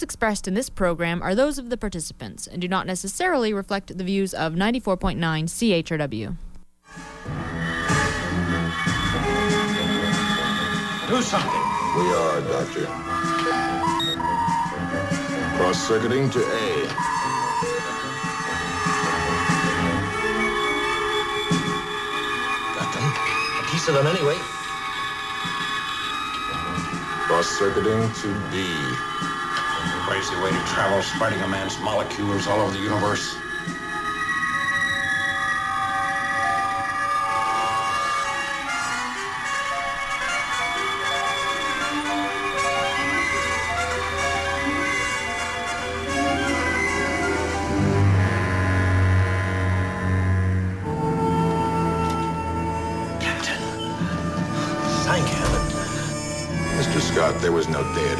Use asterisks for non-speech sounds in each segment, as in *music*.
views expressed in this program are those of the participants and do not necessarily reflect the views of 94.9 CHRW. Do something. We are, Doctor. Cross-circuiting to A. Got them. A piece of them anyway. Cross-circuiting to B. Crazy way to travel, spreading a man's molecules all over the universe. Captain. Thank heaven. Mr. Scott, there was no deity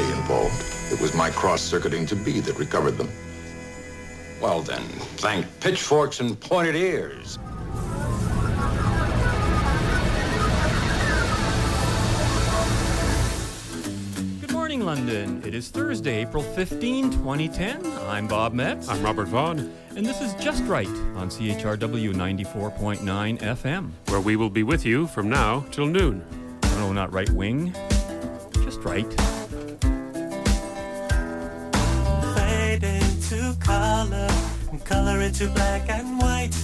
involved. It was my cross-circuiting to B that recovered them. Well then, thank pitchforks and pointed ears. Good morning, London. It is Thursday, April 15, 2010. I'm Bob Metz. I'm Robert Vaughn, And this is Just Right on CHRW 94.9 FM. where we will be with you from now till noon. No, not right wing. Just right. Color and color into black and white.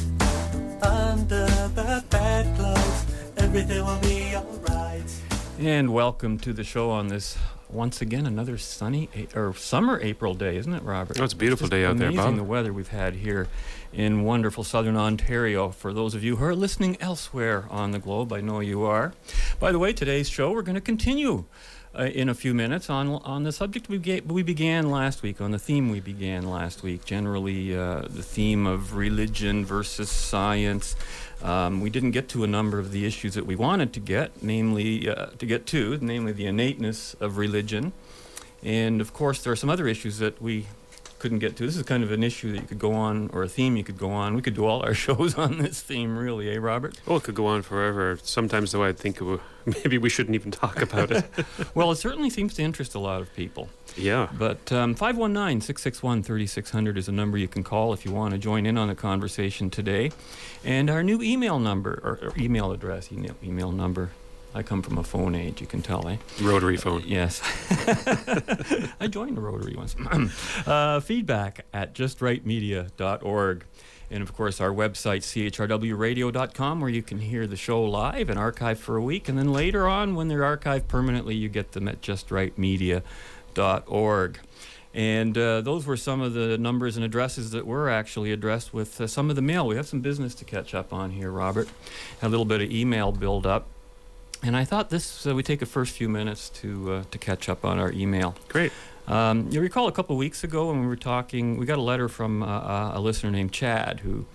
Under the bedclothes, everything will be alright. And welcome to the show on this, once again, another sunny or summer April day, isn't it, Robert? Oh, it's a beautiful just day out there, Amazing Bob. the weather we've had here in wonderful southern Ontario. For those of you who are listening elsewhere on the globe, I know you are. By the way, today's show, we're going to continue uh, in a few minutes on on the subject we, we began last week, on the theme we began last week. Generally, uh, the theme of religion versus science. Um, we didn't get to a number of the issues that we wanted to get, namely uh, to get to, namely the innateness of religion, and of course there are some other issues that we couldn't get to. This is kind of an issue that you could go on, or a theme you could go on. We could do all our *laughs* shows on this theme, really, eh, Robert? Oh, it could go on forever. Sometimes, though, I think it w- *laughs* maybe we shouldn't even talk about it. *laughs* well, it certainly seems to interest a lot of people. yeah. But um, 519 661 3600 is a number you can call if you want to join in on the conversation today. And our new email number, or, or email address, email, email number. I come from a phone age, you can tell, eh? Rotary phone. Yes. *laughs* I joined the Rotary once. *clears throat* uh, feedback at justrightmedia.org. And of course, our website, chrwradio.com, where you can hear the show live and archive for a week. And then later on, when they're archived permanently, you get them at justrightmedia.org. And uh, those were some of the numbers and addresses that were actually addressed with uh, some of the mail. We have some business to catch up on here, Robert. A little bit of email build up. And I thought this uh, we take the first few minutes to uh, to catch up on our email. Great. Um, you recall a couple of weeks ago when we were talking, we got a letter from uh, uh, a listener named Chad who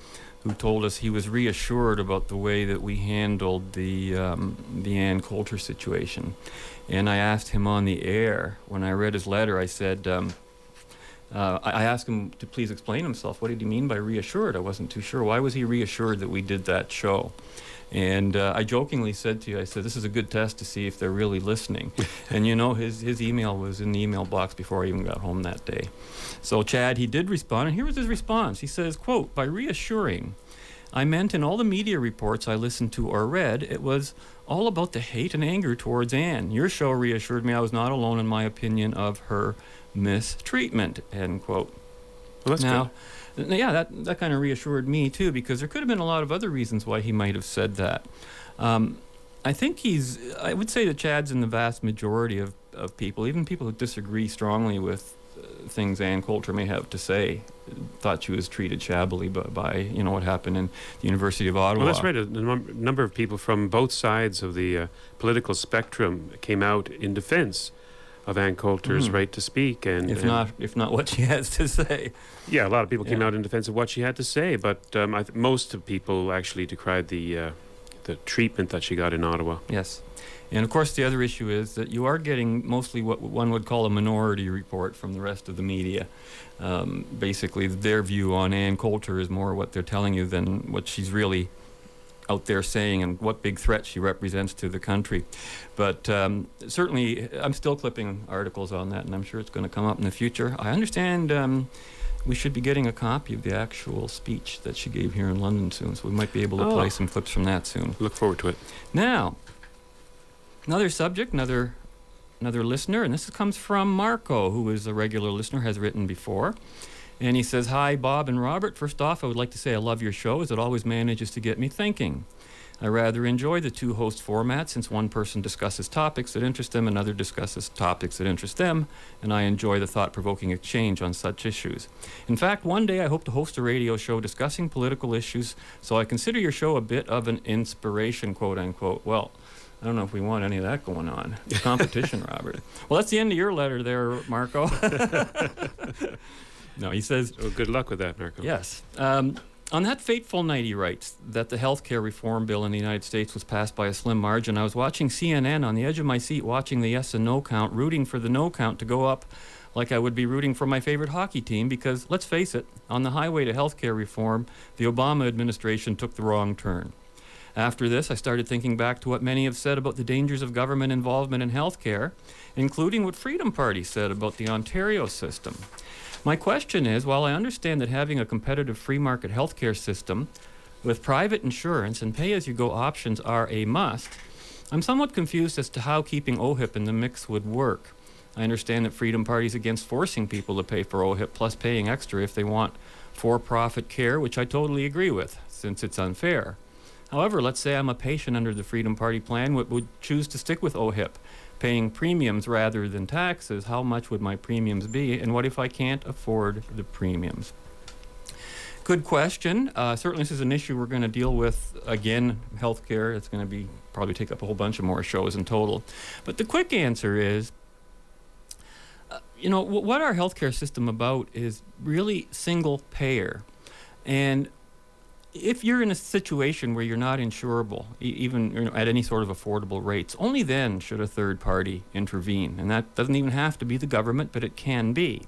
who told us he was reassured about the way that we handled the um, the Ann Coulter situation. And I asked him on the air when I read his letter. I said. Um, uh, I asked him to please explain himself. What did he mean by reassured? I wasn't too sure. Why was he reassured that we did that show? And uh, I jokingly said to you, I said, this is a good test to see if they're really listening. *laughs* and you know, his, his email was in the email box before I even got home that day. So Chad, he did respond, and here was his response. He says, quote, by reassuring, I meant in all the media reports I listened to or read, it was all about the hate and anger towards Anne. Your show reassured me I was not alone in my opinion of her mistreatment, end quote. Well, that's now, good. Yeah, that, that kind of reassured me too, because there could have been a lot of other reasons why he might have said that. Um, I think he's, I would say that Chad's in the vast majority of, of people, even people who disagree strongly with uh, things Ann Coulter may have to say, thought she was treated shabbily by, by you know, what happened in the University of Ottawa. Well, that's right. A num- number of people from both sides of the uh, political spectrum came out in defense of Ann Coulter's Mhm. right to speak, and If and- not, if not what she *laughs* has to say. yeah, a lot of people came out in defense of what she had to say. But um, I th- most of people actually decried the uh, the treatment that she got in Ottawa. Yes. And of course, the other issue is that you are getting mostly what one would call a minority report from the rest of the media. Um, basically, their view on Ann Coulter is more what they're telling you than what she's really out there saying and what big threat she represents to the country. But um, certainly, I'm still clipping articles on that, and I'm sure it's going to come up in the future. I understand um, we should be getting a copy of the actual speech that she gave here in London soon, so we might be able to Oh. play some clips from that soon. Look forward to it. Now, another subject, another another listener, and this comes from Marco, who is a regular listener, has written before. And he says, Hi, Bob and Robert. First off, I would like to say I love your show as it always manages to get me thinking. I rather enjoy the two host format since one person discusses topics that interest them, another discusses topics that interest them, and I enjoy the thought provoking exchange on such issues. In fact, one day I hope to host a radio show discussing political issues, so I consider your show a bit of an inspiration, quote unquote. Well, I don't know if we want any of that going on. Competition, *laughs* Robert. Well, that's the end of your letter there, Marco. *laughs* no, he says, Oh, good luck with that, Marco. Yes. Um, on that fateful night, he writes that the health care reform bill in the United States was passed by a slim margin. I was watching CNN on the edge of my seat, watching the yes and no count, rooting for the no count to go up like I would be rooting for my favorite hockey team because, let's face it, on the highway to health care reform, the Obama administration took the wrong turn. After this, I started thinking back to what many have said about the dangers of government involvement in healthcare, including what Freedom Party said about the Ontario system. My question is while I understand that having a competitive free market healthcare system with private insurance and pay as you go options are a must, I'm somewhat confused as to how keeping OHIP in the mix would work. I understand that Freedom Party is against forcing people to pay for OHIP plus paying extra if they want for profit care, which I totally agree with, since it's unfair. However, let's say I'm a patient under the Freedom Party plan would, would choose to stick with OHIP, paying premiums rather than taxes. How much would my premiums be? And what if I can't afford the premiums? Good question. Uh, certainly, this is an issue we're going to deal with again. Healthcare. It's going to be probably take up a whole bunch of more shows in total. But the quick answer is, uh, you know, what our healthcare system about is really single payer, and if you're in a situation where you're not insurable, even you know, at any sort of affordable rates, only then should a third party intervene. And that doesn't even have to be the government, but it can be.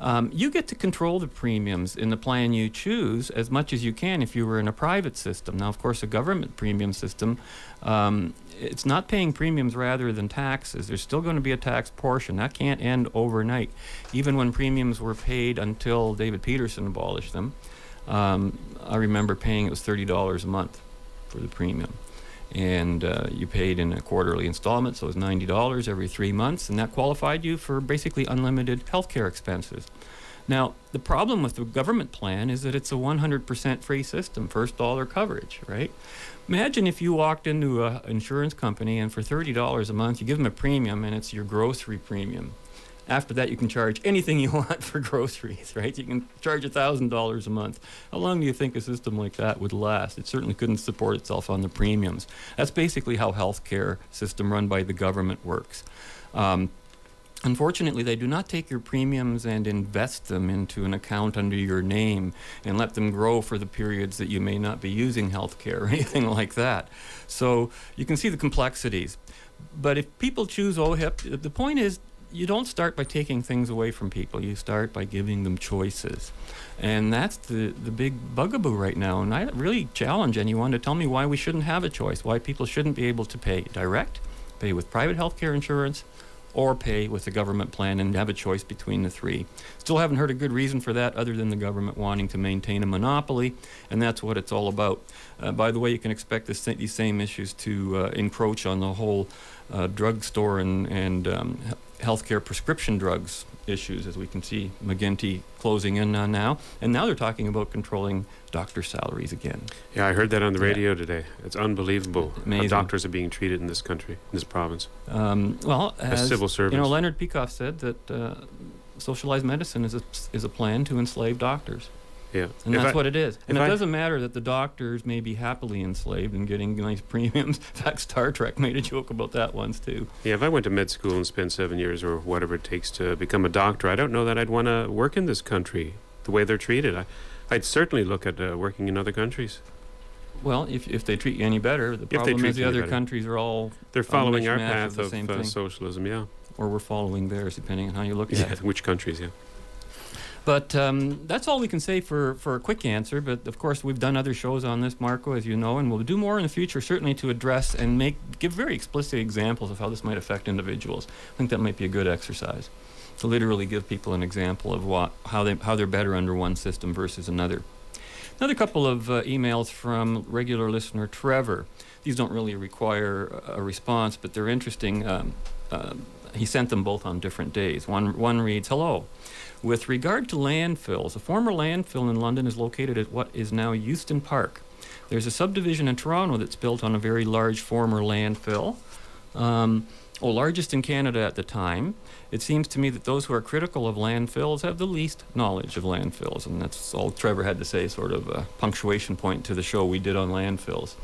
Um, you get to control the premiums in the plan you choose as much as you can if you were in a private system. Now, of course, a government premium system, um, it's not paying premiums rather than taxes. There's still going to be a tax portion. That can't end overnight. Even when premiums were paid until David Peterson abolished them, um, I remember paying it was thirty dollars a month for the premium, and uh, you paid in a quarterly installment, so it was ninety dollars every three months, and that qualified you for basically unlimited health care expenses. Now, the problem with the government plan is that it's a 100% free system, first dollar coverage, right? Imagine if you walked into an insurance company and for $30 a month, you give them a premium and it's your grocery premium. After that, you can charge anything you *laughs* want for groceries, right? You can charge $1,000 a month. How long do you think a system like that would last? It certainly couldn't support itself on the premiums. That's basically how healthcare system run by the government works. Um, Unfortunately, they do not take your premiums and invest them into an account under your name and let them grow for the periods that you may not be using healthcare or *laughs* anything like that. So you can see the complexities. But if people choose OHIP, the point is you don't start by taking things away from people. You start by giving them choices. And that's the, the big bugaboo right now. And I really challenge anyone to tell me why we shouldn't have a choice, why people shouldn't be able to pay direct, pay with private health care insurance, or pay with the government plan and have a choice between the three. Still haven't heard a good reason for that other than the government wanting to maintain a monopoly, and that's what it's all about. Uh, by the way, you can expect this, these same issues to uh, encroach on the whole uh, drugstore and, and um, healthcare prescription drugs issues, as we can see McGuinty closing in on now. And now they're talking about controlling doctor salaries again. Yeah, I heard that on the Yeah. radio today. It's unbelievable Amazing. how doctors are being treated in this country, in this province. Um, well, As as civil You know. Leonard Peikoff said that uh, socialized medicine is a, is a plan to enslave doctors. Yeah. And If that's I- what it is. And it I- doesn't matter that the doctors may be happily enslaved and getting nice premiums. *laughs* In fact, Star Trek made a joke about that once, too. Yeah, if I went to med school and spent seven years or whatever it takes to become a doctor, I don't know that I'd want to work in this country the way they're treated. I, I'd certainly look at uh, working in other countries. Well, if, if they treat you any better, the problem is the other better. countries are all, They're following our of path the of, uh, socialism, yeah. or we're following theirs, depending on how you look at Yeah, it. which countries, yeah. But um, that's all we can say for, for a quick answer. But of course, we've done other shows on this, Marco, as you know, and we'll do more in the future, certainly to address and make give very explicit examples of how this might affect individuals. I think that might be a good exercise to literally give people an example of what how they how they're better under one system versus another. Another couple of uh, emails from regular listener Trevor. These don't really require a response, but they're interesting. Um, uh, he sent them both on different days. One one reads, "Hello." With regard to landfills, a former landfill in London is located at what is now Euston Park. There's a subdivision in Toronto that's built on a very large former landfill, um, oh, largest in Canada at the time. It seems to me that those who are critical of landfills have the least knowledge of landfills, and that's all Trevor had to say, sort of a punctuation point to the show we did on landfills,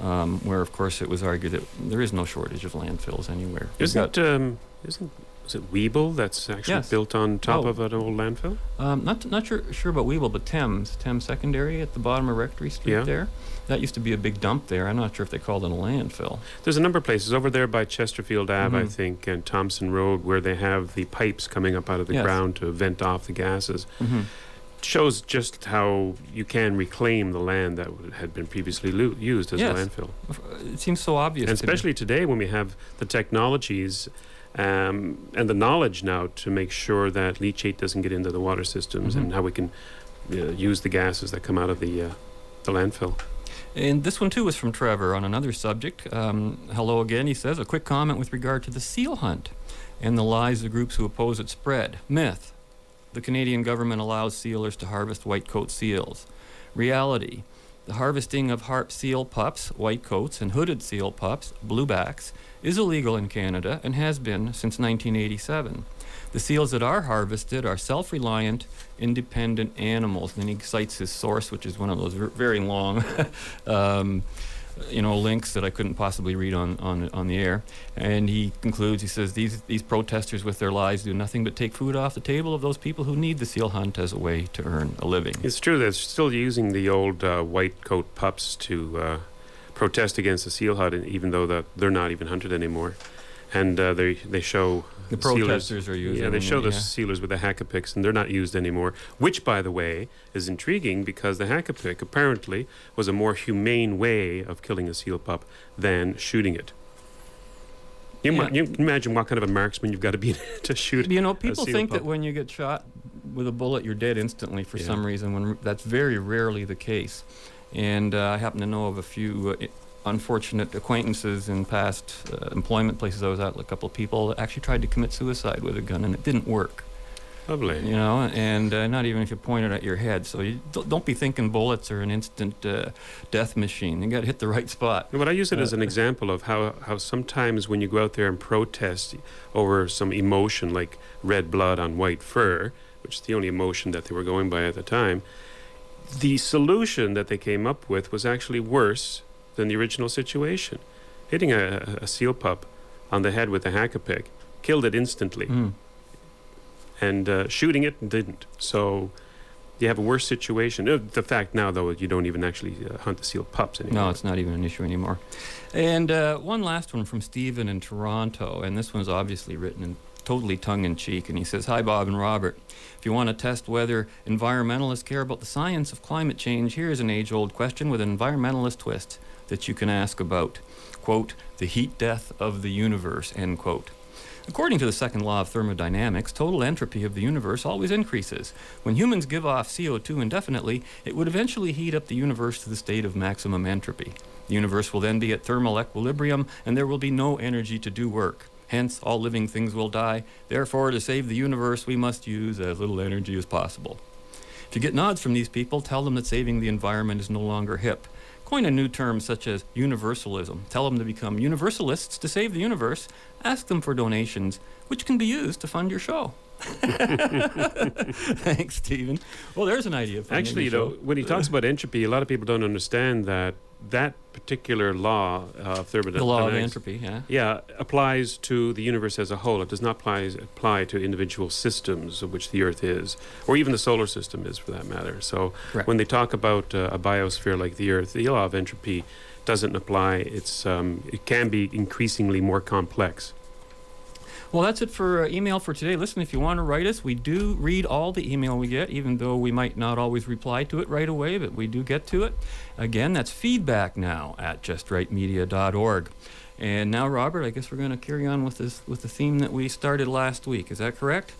um, where, of course, it was argued that there is no shortage of landfills anywhere. Isn't um, isn't is it Wheable that's actually Yes. built on top Oh. of an old landfill? Um, not not sure sure about Wheable, but Thames, Thames Secondary at the bottom of Rectory Street Yeah. there. That used to be a big dump there. I'm not sure if they called it a landfill. There's a number of places over there by Chesterfield Ave, I Mhm. think, and Thompson Road, where they have the pipes coming up out of the Yes. ground to vent off the gases. hmm Shows just how you can reclaim the land that had been previously lo- used as Yes. a landfill. It seems so obvious. and to me. especially today when we have the technologies um, and the knowledge now to make sure that leachate doesn't get into the water systems Mhm. and how we can uh, use the gases that come out of the uh, the landfill. And this one too was from Trevor on another subject. Um, hello again, he says. A quick comment with regard to the seal hunt and the lies the groups who oppose it spread. Myth. The Canadian government allows sealers to harvest white coat seals. Reality. The harvesting of harp seal pups, white coats, and hooded seal pups, bluebacks, is illegal in Canada and has been since 1987. The seals that are harvested are self reliant, independent animals. And then he cites his source, which is one of those very long *laughs* um, you know, links that I couldn't possibly read on, on, on the air. And he concludes, he says, these, these protesters with their lives do nothing but take food off the table of those people who need the seal hunt as a way to earn a living. It's true they're still using the old uh, white coat pups to uh, protest against the seal hunt, even though that they're not even hunted anymore. And uh, they they show The sealers- protesters are using Yeah, they show the yeah. sealers with the hakapiks, and they're not used anymore. Which, by the way, is intriguing because the hakapik apparently was a more humane way of killing a seal pup than shooting it. You, Yeah. ma- you can imagine what kind of a marksman you've got to be *laughs* to shoot. You know, people think pup. that when you get shot with a bullet, you're dead instantly for Yeah. some reason, when r- that's very rarely the case. And uh, I happen to know of a few uh, unfortunate acquaintances in past uh, employment places I was at, a couple of people that actually tried to commit suicide with a gun, and it didn't work. Lovely. You know, and uh, not even if you point it at your head. So you don't, don't be thinking bullets are an instant uh, death machine. You got to hit the right spot. No, But I use it as Uh, an example of how, how sometimes when you go out there and protest over some emotion like red blood on white fur, which is the only emotion that they were going by at the time, the solution that they came up with was actually worse than the original situation. Hitting a, a seal pup on the head with a hakapik killed it instantly, Mm. and uh, shooting it didn't. So you have a worse situation. Uh, The fact now, though, you don't even actually uh, hunt the seal pups anymore. No, it's not even an issue anymore. And uh, one last one from Stephen in Toronto, and this one's obviously written in totally tongue in cheek. And he says, Hi, Bob and Robert. If you want to test whether environmentalists care about the science of climate change, here's an age old question with an environmentalist twist that you can ask about. Quote, the heat death of the universe, end quote. According to the second law of thermodynamics, total entropy of the universe always increases. When humans give off CO2 indefinitely, it would eventually heat up the universe to the state of maximum entropy. The universe will then be at thermal equilibrium, and there will be no energy to do work. Hence, all living things will die. Therefore, to save the universe, we must use as little energy as possible. If you get nods from these people, tell them that saving the environment is no longer hip. Coin a new term such as universalism. Tell them to become universalists to save the universe. Ask them for donations, which can be used to fund your show. *laughs* Thanks, Stephen. Well, there's an idea. For Actually, you know, when he talks about entropy, a lot of people don't understand that that particular law of thermodynamics, the law of entropy, yeah. yeah, applies to the universe as a whole. It does not apply, apply to individual systems, of which the Earth is, or even the solar system is, for that matter. So, Correct. when they talk about uh, a biosphere like the Earth, the law of entropy doesn't apply. It's um, it can be increasingly more complex. Well, that's it for uh, email for today. Listen, if you want to write us, we do read all the email we get, even though we might not always reply to it right away, but we do get to it. Again, that's feedback now at justrightmedia.org. And now, Robert, I guess we're going to carry on with this with the theme that we started last week. Is that correct?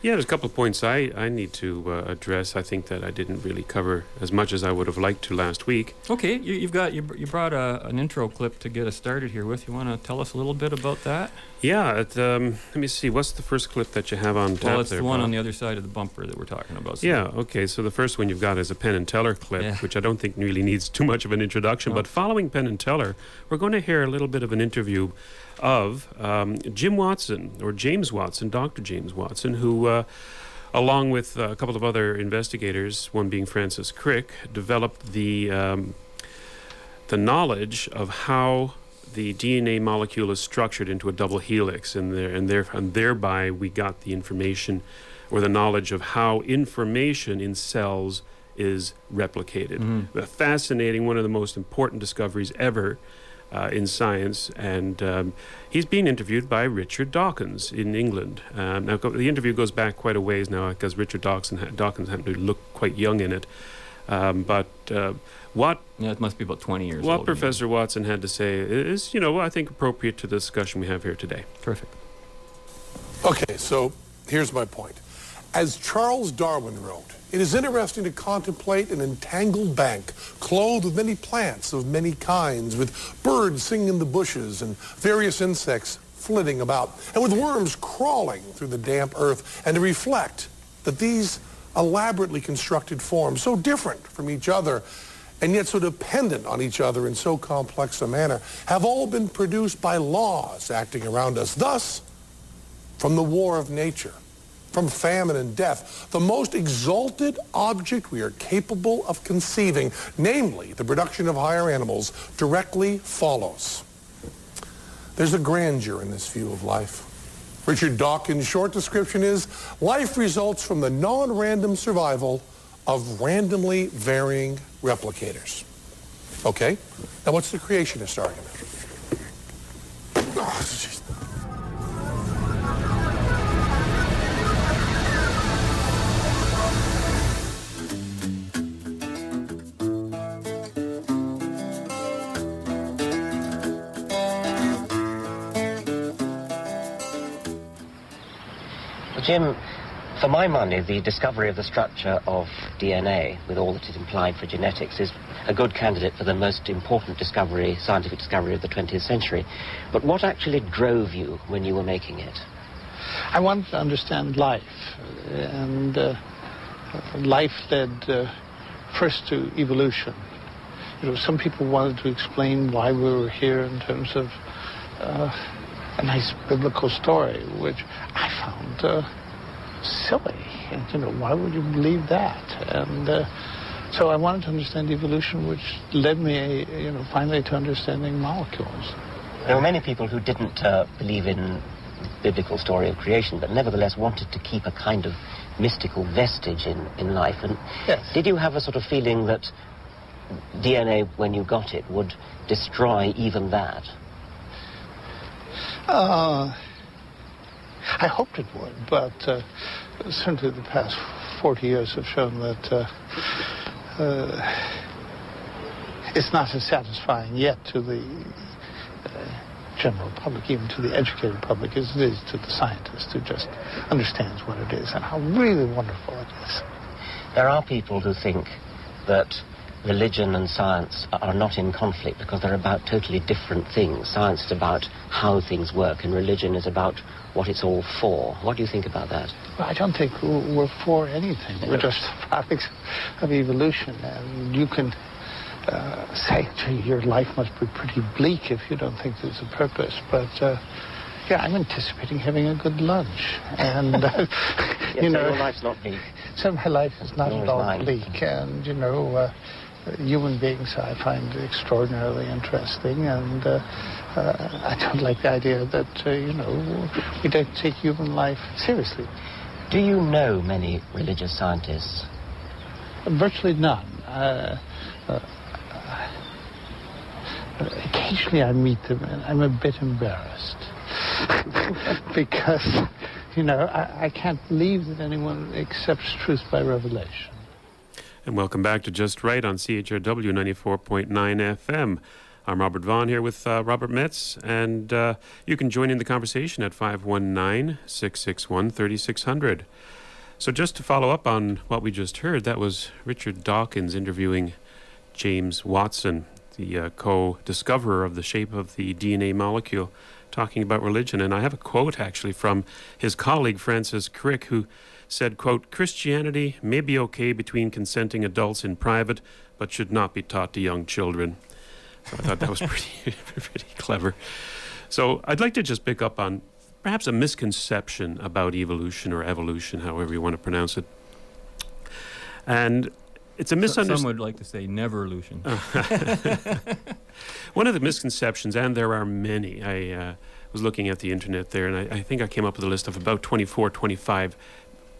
Yeah, there's a couple of points I, I need to uh, address. I think that I didn't really cover as much as I would have liked to last week. Okay, you, you've got you, you brought a, an intro clip to get us started here with. You want to tell us a little bit about that? Yeah, it, um, let me see. What's the first clip that you have on tap Well, it's there, the one Bob? on the other side of the bumper that we're talking about. So Yeah, okay. So the first one you've got is a Penn and Teller clip, Yeah. which I don't think really needs too much of an introduction. No. But following Penn and Teller, we're going to hear a little bit of an interview of um, Jim Watson, or James Watson, Dr. James Watson, who, uh, along with a couple of other investigators, one being Francis Crick, developed the um, the knowledge of how the DNA molecule is structured into a double helix, and there and there and thereby we got the information or the knowledge of how information in cells is replicated. A fascinating, one of the most important discoveries ever uh, in science, and um, he's being interviewed by Richard Dawkins in England. Um, now, the interview goes back quite a ways now because Richard Dawkins, ha- Dawkins happened to look quite young in it. Um, but uh, what yeah, it must be about 20 years what old. maybe. Professor Watson had to say is, you know, I think appropriate to the discussion we have here today. Terrific. Okay, so here's my point. As Charles Darwin wrote, it is interesting to contemplate an entangled bank clothed with many plants of many kinds, with birds singing in the bushes and various insects flitting about, and with worms crawling through the damp earth, and to reflect that these elaborately constructed forms, so different from each other, and yet so dependent on each other in so complex a manner, have all been produced by laws acting around us. Thus, from the war of nature, from famine and death, the most exalted object we are capable of conceiving, namely the production of higher animals, directly follows. There's a grandeur in this view of life. Richard Dawkins' short description is, life results from the non-random survival of randomly varying replicators. Okay, now what's the creationist argument? Oh, jeez. Jim, for my money, the discovery of the structure of DNA, with all that it implied for genetics, is a good candidate for the most important discovery, scientific discovery of the 20th century. But what actually drove you when you were making it? I wanted to understand life, and uh, life led uh, first to evolution. You know, some people wanted to explain why we were here in terms of uh, a nice biblical story, which I found uh, silly. And you know, why would you believe that? And uh, so I wanted to understand evolution, which led me, you know, finally to understanding molecules. There were many people who didn't uh, believe in biblical story of creation, but nevertheless wanted to keep a kind of mystical vestige in, in life. And Yes. did you have a sort of feeling that DNA, when you got it, would destroy even that? Uh, I hoped it would, but uh, certainly the past 40 years have shown that uh, uh, it's not as satisfying yet to the uh, general public, even to the educated public, as it is to the scientist who just understands what it is and how really wonderful it is. There are people who think that religion and science are not in conflict because they're about totally different things. Science is about how things work, and religion is about what it's all for. What do you think about that? Well, I don't think we're for anything. We're just the *laughs* products of evolution, and you can uh, say, your life must be pretty bleak if you don't think there's a purpose. But uh, yeah, I'm anticipating having a good lunch, and uh, *laughs* Yes, you so know, your life's not bleak. *laughs* so my life is not Nor at all mine. bleak, and you know, uh, human beings I find extraordinarily interesting, and uh, uh, I don't like the idea that uh, you know we don't take human life seriously. Do you know many religious scientists? Virtually none. Uh, uh, occasionally I meet them and I'm a bit embarrassed. *laughs* because, you know, I, I can't believe that anyone accepts truth by revelation. And welcome back to Just Right on CHRW 94.9 FM. I'm Robert Vaughn here with uh, Robert Metz, and uh, you can join in the conversation at 519 661 3600. So, just to follow up on what we just heard, that was Richard Dawkins interviewing James Watson, the uh, co discoverer of the shape of the DNA molecule, talking about religion. And I have a quote actually from his colleague Francis Crick, who said, quote, Christianity may be okay between consenting adults in private, but should not be taught to young children. So I thought that was *laughs* pretty, *laughs* pretty clever. So I'd like to just pick up on perhaps a misconception about evolution or evolution, however you want to pronounce it. And it's a misunderstanding. Some would like to say never neverlution. *laughs* One of the misconceptions, and there are many, I uh, was looking at the internet there, and I, I, think I came up with a list of about 24, 25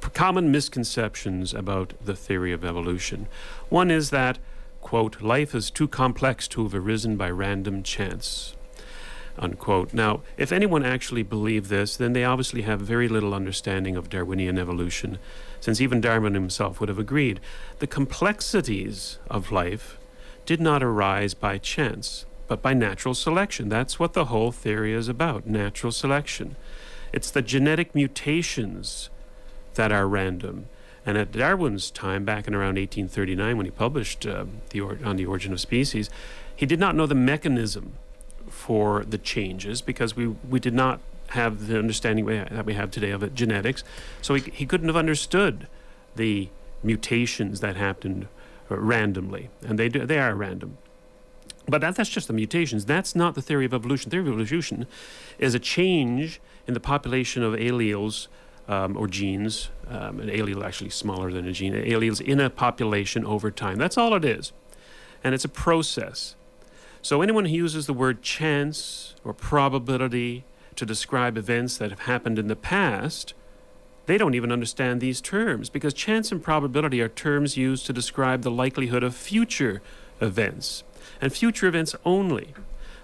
common misconceptions about the theory of evolution. One is that, quote, life is too complex to have arisen by random chance. Unquote. Now, if anyone actually believed this, then they obviously have very little understanding of Darwinian evolution, since even Darwin himself would have agreed. The complexities of life did not arise by chance, but by natural selection. That's what the whole theory is about natural selection. It's the genetic mutations that are random. And at Darwin's time, back in around 1839, when he published uh, the or- on the origin of species, he did not know the mechanism for the changes because we, we did not have the understanding we ha- that we have today of it, genetics. So he, he couldn't have understood the mutations that happened uh, randomly, and they do, they are random. But that, that's just the mutations. That's not the theory of evolution. The theory of evolution is a change in the population of alleles um, or genes. Um, an allele actually smaller than a gene. Alleles in a population over time. That's all it is, and it's a process. So anyone who uses the word chance or probability to describe events that have happened in the past, they don't even understand these terms because chance and probability are terms used to describe the likelihood of future events and future events only.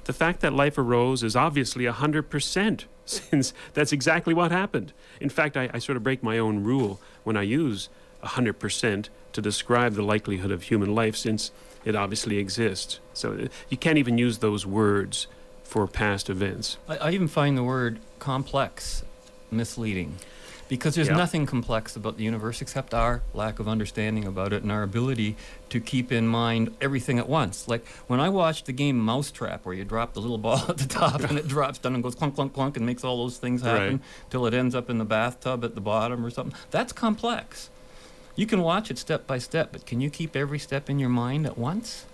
The fact that life arose is obviously 100% since that's exactly what happened. In fact, I, I sort of break my own rule when I use 100% to describe the likelihood of human life since it obviously exists. So uh, you can't even use those words for past events. I, I even find the word complex misleading because there's nothing complex about the universe except our lack of understanding about it and our ability to keep in mind everything at once. Like when I watched the game Mousetrap, where you drop the little ball *laughs* at the top and it *laughs* drops down and goes clunk, clunk, clunk and makes all those things happen Right. till it ends up in the bathtub at the bottom or something. That's complex. You can watch it step by step, but can you keep every step in your mind at once?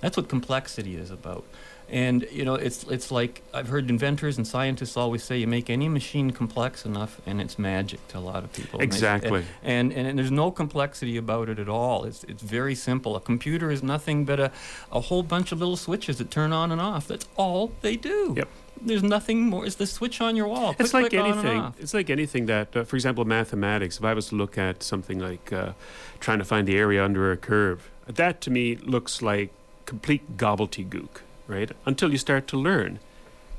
That's what complexity is about. And you know, it's it's like I've heard inventors and scientists always say, you make any machine complex enough, and it's magic to a lot of people. Exactly. And, and and there's no complexity about it at all. It's it's very simple. A computer is nothing but a, a whole bunch of little switches that turn on and off. That's all they do. Yep. There's nothing more. It's the switch on your wall. It's Click, like on and anything. It's like anything that, uh, for example, mathematics. If I was to look at something like uh, trying to find the area under a curve, that to me looks like complete gobbledygook, right? Until you start to learn,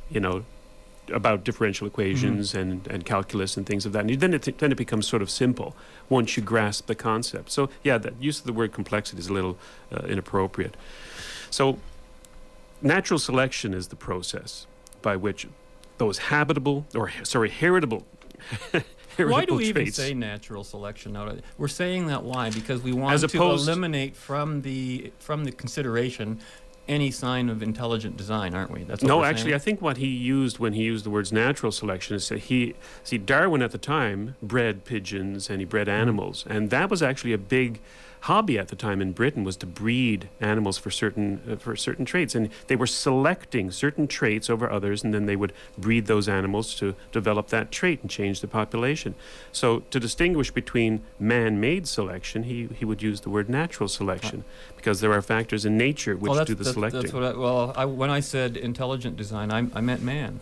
you know, about differential equations and, and calculus and things of that. And then it then it becomes sort of simple once you grasp the concept. So yeah, the use of the word complexity is a little uh, inappropriate. So natural selection is the process by which those habitable or sorry heritable *laughs* heritable Why do we even say natural selection? Now, we're saying that why? Because we want to eliminate from the from the consideration any sign of intelligent design, aren't we? That's what no, actually, I think what he used when he used the words natural selection is that he see Darwin at the time bred pigeons and he bred animals, and that was actually a big hobby at the time in Britain was to breed animals for certain uh, for certain traits, and they were selecting certain traits over others, and then they would breed those animals to develop that trait and change the population. So to distinguish between man-made selection, he he would use the word natural selection because there are factors in nature which do the that's selecting. That's what I, well, I, when I said intelligent design, I, I meant man. *laughs*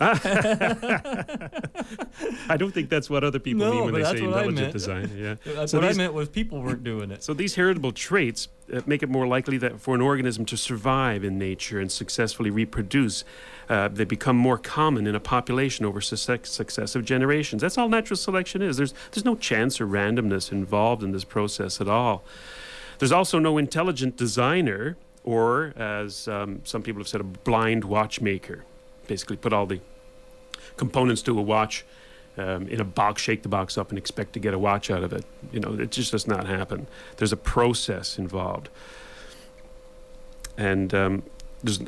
I don't think that's what other people No, mean when they say intelligent design. Yeah. *laughs* That's So what these- I meant was people weren't doing it. So these heritable traits uh, make it more likely that for an organism to survive in nature and successfully reproduce, uh, they become more common in a population over success- successive generations. That's all natural selection is. There's there's no chance or randomness involved in this process at all. There's also no intelligent designer, or as um, some people have said, a blind watchmaker. Basically, put all the components to a watch um, in a box, shake the box up, and expect to get a watch out of it. You know, it just does not happen. There's a process involved, and um, there's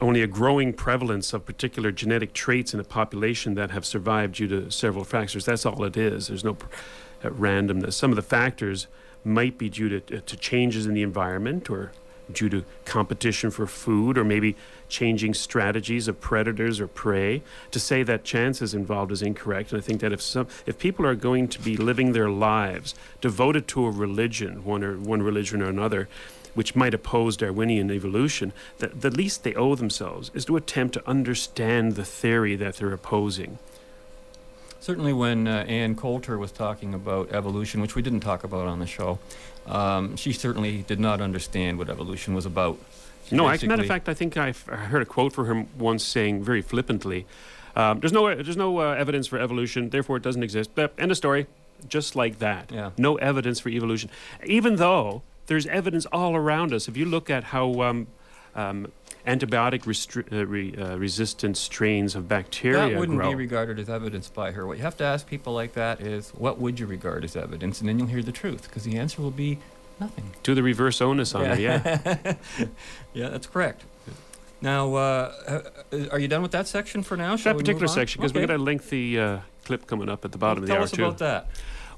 only a growing prevalence of particular genetic traits in a population that have survived due to several factors. That's all it is. There's no pr- uh, randomness. Some of the factors might be due to, to changes in the environment or due to competition for food or maybe changing strategies of predators or prey. To say that chance is involved is incorrect. And I think that if some if people are going to be living their lives devoted to a religion, one or one religion or another, which might oppose Darwinian evolution, the, the least they owe themselves is to attempt to understand the theory that they're opposing. Certainly, when uh, Ann Coulter was talking about evolution, which we didn't talk about on the show, um, she certainly did not understand what evolution was about. She No, as a matter of fact, I think I've heard a quote from him once saying very flippantly, um, "There's no there's no uh, evidence for evolution, therefore it doesn't exist." End of story. Just like that. Yeah. No evidence for evolution, even though there's evidence all around us. If you look at how um, um, antibiotic restri- uh, re- uh, resistant strains of bacteria that wouldn't grow. be regarded as evidence by her. What you have to ask people like that is, what would you regard as evidence? And then you'll hear the truth, because the answer will be nothing. to the reverse onus on it, yeah. *laughs* yeah, that's correct. Now, uh, uh, are you done with that section for now? Shall that we particular move on? section, because Okay. we got a lengthy uh, clip coming up at the bottom of the Tell hour us about that.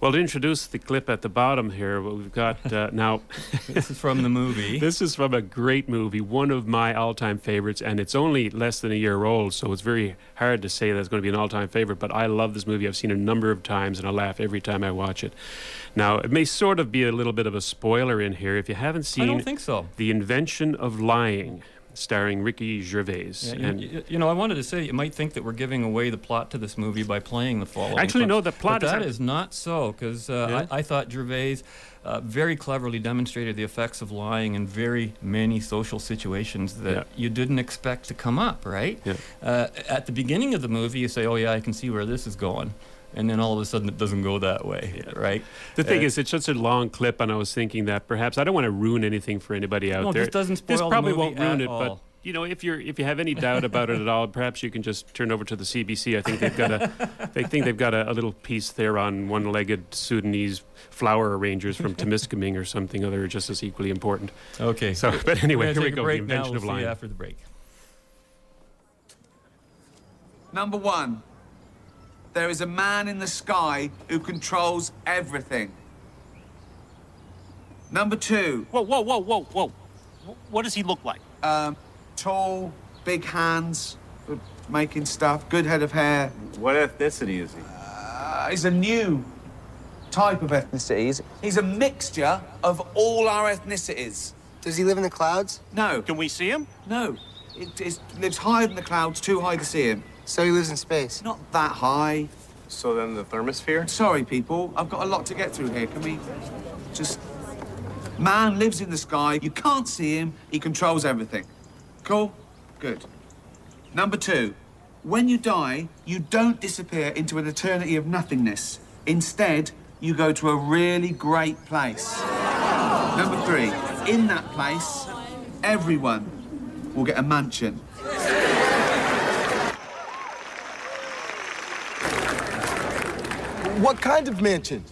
Well, to introduce the clip at the bottom here, we've got uh, now. *laughs* this is from the movie. *laughs* This is from a great movie, one of my all-time favorites, and it's only less than a year old, so it's very hard to say that it's going to be an all-time favorite. But I love this movie. I've seen it a number of times, and I laugh every time I watch it. Now, it may sort of be a little bit of a spoiler in here if you haven't seen. I don't think so. The Invention of Lying, starring Ricky Gervais. Yeah, you, and you- you know, I wanted to say you might think that we're giving away the plot to this movie by playing the following. Actually, clips, no, the plot but is that is not so because uh, Yeah? I, I thought Gervais uh, very cleverly demonstrated the effects of lying in very many social situations that Yeah. you didn't expect to come up. Right? Uh, at the beginning of the movie, you say, "Oh yeah, I can see where this is going." And then all of a sudden, it doesn't go that way, right? The thing Uh, is, it's such a long clip, and I was thinking that perhaps I don't want to ruin anything for anybody out No, there. this doesn't This spoil the probably movie won't ruin at it, but you know, if you're if you have any doubt about it at all, perhaps you can just turn over to the CBC. I think they've got a *laughs* they think they've got a, a little piece there on one-legged Sudanese flower arrangers from Temiskaming or something other, just as equally important. Okay. So, but anyway, gonna here we take a go. The break now. invention We'll of see you lying. after the break. Number one, there is a man in the sky who controls everything. Number two. Whoa, whoa, whoa, whoa, whoa. What does he look like? Um, tall, big hands making stuff, good head of hair. What ethnicity is he? Uh, he's a new type of ethnicity. He's, he's a mixture of all our ethnicities. Does he live in the clouds? No. Can we see him? No. It, it lives higher than the clouds, too high to see him. So he lives in space? Not that high. So then the thermosphere? Sorry, people. I've got a lot to get through here. Can we just. Man lives in the sky. You can't see him. He controls everything. Cool? Good. Number two. When you die, you don't disappear into an eternity of nothingness. Instead, you go to a really great place. Number three. In that place, everyone will get a mansion. What kind of mansion?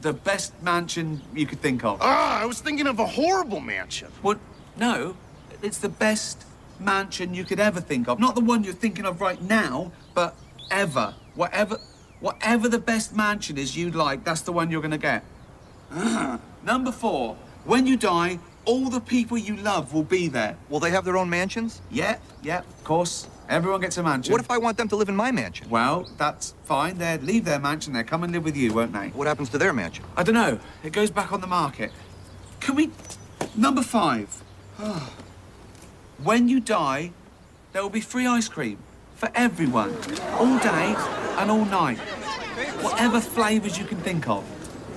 The best mansion you could think of. Ah, I was thinking of a horrible mansion. Well, no, it's the best mansion you could ever think of. Not the one you're thinking of right now, but ever. Whatever, whatever the best mansion is you'd like, that's the one you're gonna get. Number four, when you die, all the people you love will be there. Will they have their own mansions? Yeah, yeah, of course. Everyone gets a mansion. What if I want them to live in my mansion? Well, that's fine. They'd leave their mansion there, come and live with you, won't they? What happens to their mansion? I don't know. It goes back on the market. Can we. Number five. *sighs* When you die, there will be free ice cream for everyone, all day and all night. Whatever flavours you can think of.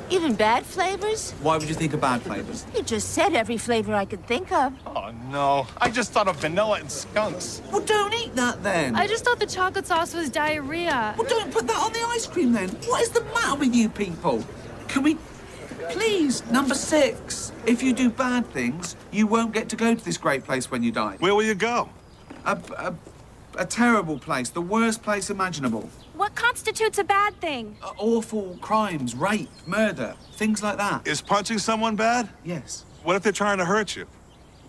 Even bad flavors? Why would you think of bad flavours? You just said every flavor I could think of. Oh, no. I just thought of vanilla and skunks. Well, don't eat that then. I just thought the chocolate sauce was diarrhea. Well, don't put that on the ice cream then. What is the matter with you people? Can we. Please, number six. If you do bad things, you won't get to go to this great place when you die. Where will you go? A, a, a terrible place, the worst place imaginable. What constitutes a bad thing? Uh, awful crimes, rape, murder, things like that. Is punching someone bad? Yes. What if they're trying to hurt you?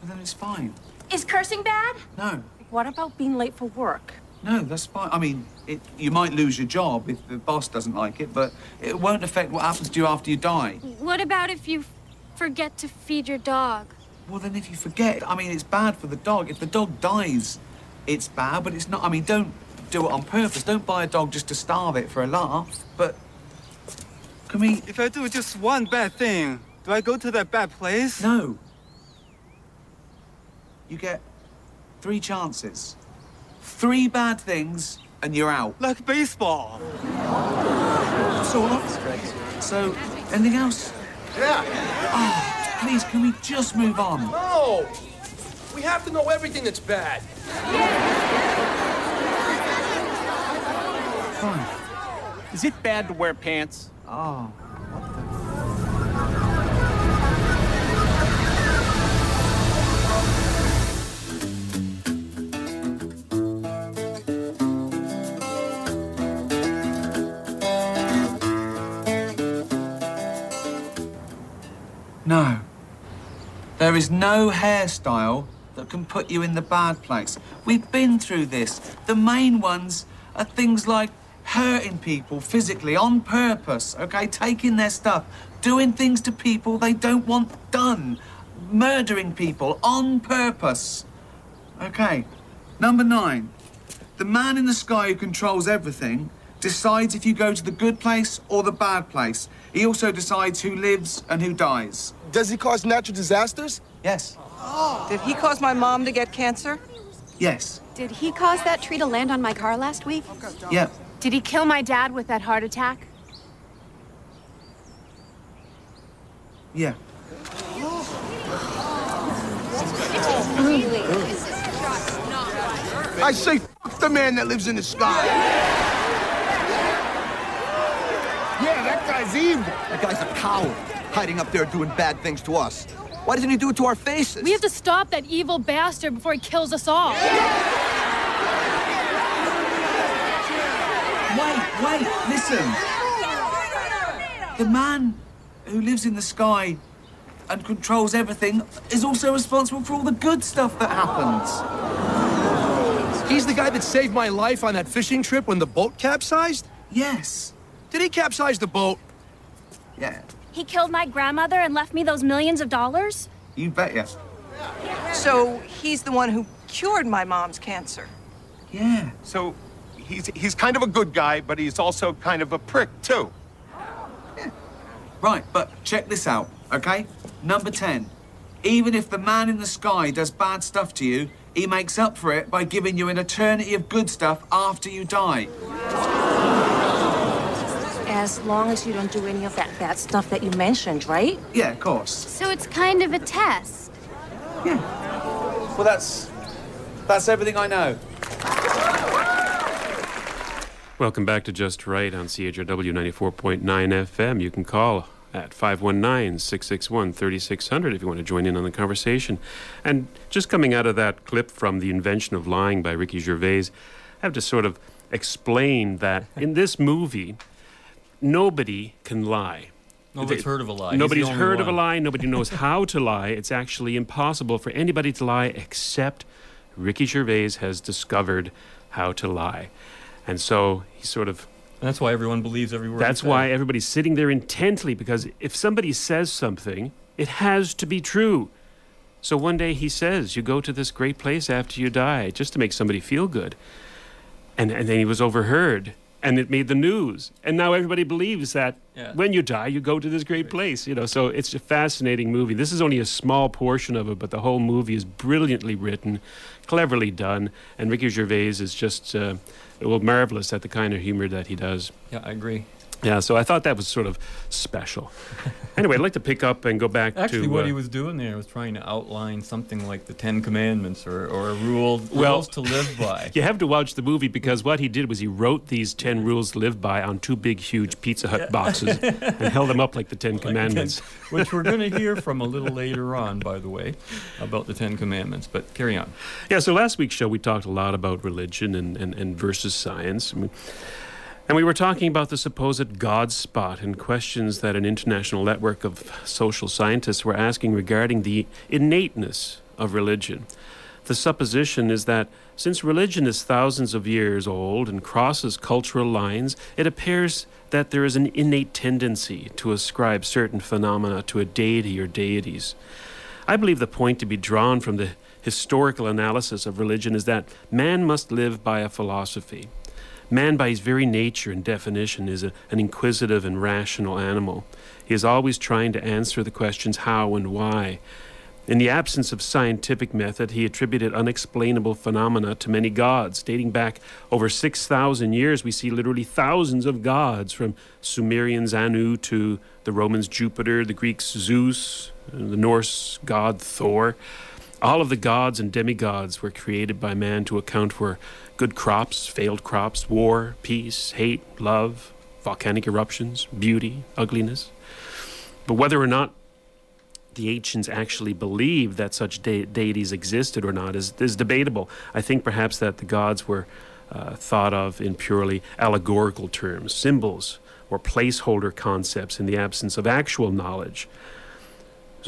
Well, then it's fine. Is cursing bad? No, What about being late for work? no, that's fine. I mean, it, you might lose your job if the boss doesn't like it, but it won't affect what happens to you after you die. What about if you forget to feed your dog? Well, then if you forget, I mean, it's bad for the dog. If the dog dies, it's bad, but it's not. I mean, don't do it on purpose. Don't buy a dog just to starve it for a laugh. But can we? If I do just one bad thing, do I go to that bad place? No. You get three chances. Three bad things, and you're out. Like baseball. Sort of. So, anything else? Yeah. Oh, please, can we just move on? No! We have to know everything that's bad. Fine. Is it bad to wear pants? Oh. No. There is no hairstyle that can put you in the bad place. We've been through this. The main ones are things like hurting people physically on purpose, okay? Taking their stuff, doing things to people they don't want done, murdering people on purpose. Okay. Number nine. The man in the sky who controls everything decides if you go to the good place or the bad place. He also decides who lives and who dies. Does he cause natural disasters? Yes. Did he cause my mom to get cancer? Yes. Did he cause that tree to land on my car last week? Yeah. Did he kill my dad with that heart attack? Yeah. I say, fuck the man that lives in the sky. Yeah, that guy's evil. That guy's a coward, hiding up there doing bad things to us. Why doesn't he do it to our faces? We have to stop that evil bastard before he kills us all. Wait, wait, listen. The man who lives in the sky and controls everything is also responsible for all the good stuff that happens. He's the guy that saved my life on that fishing trip when the boat capsized? Yes. Did he capsize the boat? Yeah, He killed my grandmother and left me those millions of dollars? you bet yes. So he's the one who cured my mom's cancer. Yeah. So he's he's kind of a good guy, but he's also kind of a prick too. Right, but check this out, okay? Number 10. Even if the man in the sky does bad stuff to you, he makes up for it by giving you an eternity of good stuff after you die. As long as you don't do any of that bad stuff that you mentioned, right? Yeah, of course. So it's kind of a test. Yeah. Well, that's that's everything I know. Welcome back to Just Right on CHRW 94.9 FM. You can call at 519 661 3600 if you want to join in on the conversation. And just coming out of that clip from The Invention of Lying by Ricky Gervais, I have to sort of explain that in this movie, nobody can lie. Nobody's They- heard of a lie. Nobody's heard of a lie. Nobody knows how to lie. It's actually impossible for anybody to lie except Ricky Gervais has discovered how to lie. And so he sort of. That's why everyone believes every word. That's why everybody's sitting there intently because if somebody says something, it has to be true. So one day he says, You go to this great place after you die, just to make somebody feel good. And, and then he was overheard and it made the news. And now everybody believes that Yeah. when you die, you go to this great place. You know, so it's a fascinating movie. This is only a small portion of it, but the whole movie is brilliantly written, cleverly done, and Ricky Gervais is just uh, well marvelous at the kind of humor that he does. Yeah, I agree. Yeah, so I thought that was sort of special. *laughs* anyway, I'd like to pick up and go back Actually, to what uh, he was doing there was trying to outline something like the Ten Commandments or, or a rule, Well- rules to live by. *laughs* You have to watch the movie because what he did was he wrote these 10 rules to live by on two big, huge Pizza Hut boxes and held them up like the 10 *laughs* Like the Ten- Commandments. which we're going to hear from a little later on, by the way, about the Ten Commandments. But carry on. Yeah, so last week's show we talked a lot about religion and, and, and versus science. I mean, and we were talking about the supposed God spot and questions that an international network of social scientists were asking regarding the innateness of religion. The supposition is that since religion is thousands of years old and crosses cultural lines, it appears that there is an innate tendency to ascribe certain phenomena to a deity or deities. I believe the point to be drawn from the historical analysis of religion is that man must live by a philosophy. Man, by his very nature and definition, is a, an inquisitive and rational animal. He is always trying to answer the questions how and why. In the absence of scientific method, he attributed unexplainable phenomena to many gods. Dating back over 6,000 years, we see literally thousands of gods, from Sumerians Anu to the Romans Jupiter, the Greeks Zeus, the Norse god Thor. All of the gods and demigods were created by man to account for good crops, failed crops, war, peace, hate, love, volcanic eruptions, beauty, ugliness. But whether or not the ancients actually believed that such de- deities existed or not is, is debatable. I think perhaps that the gods were uh, thought of in purely allegorical terms, symbols or placeholder concepts in the absence of actual knowledge.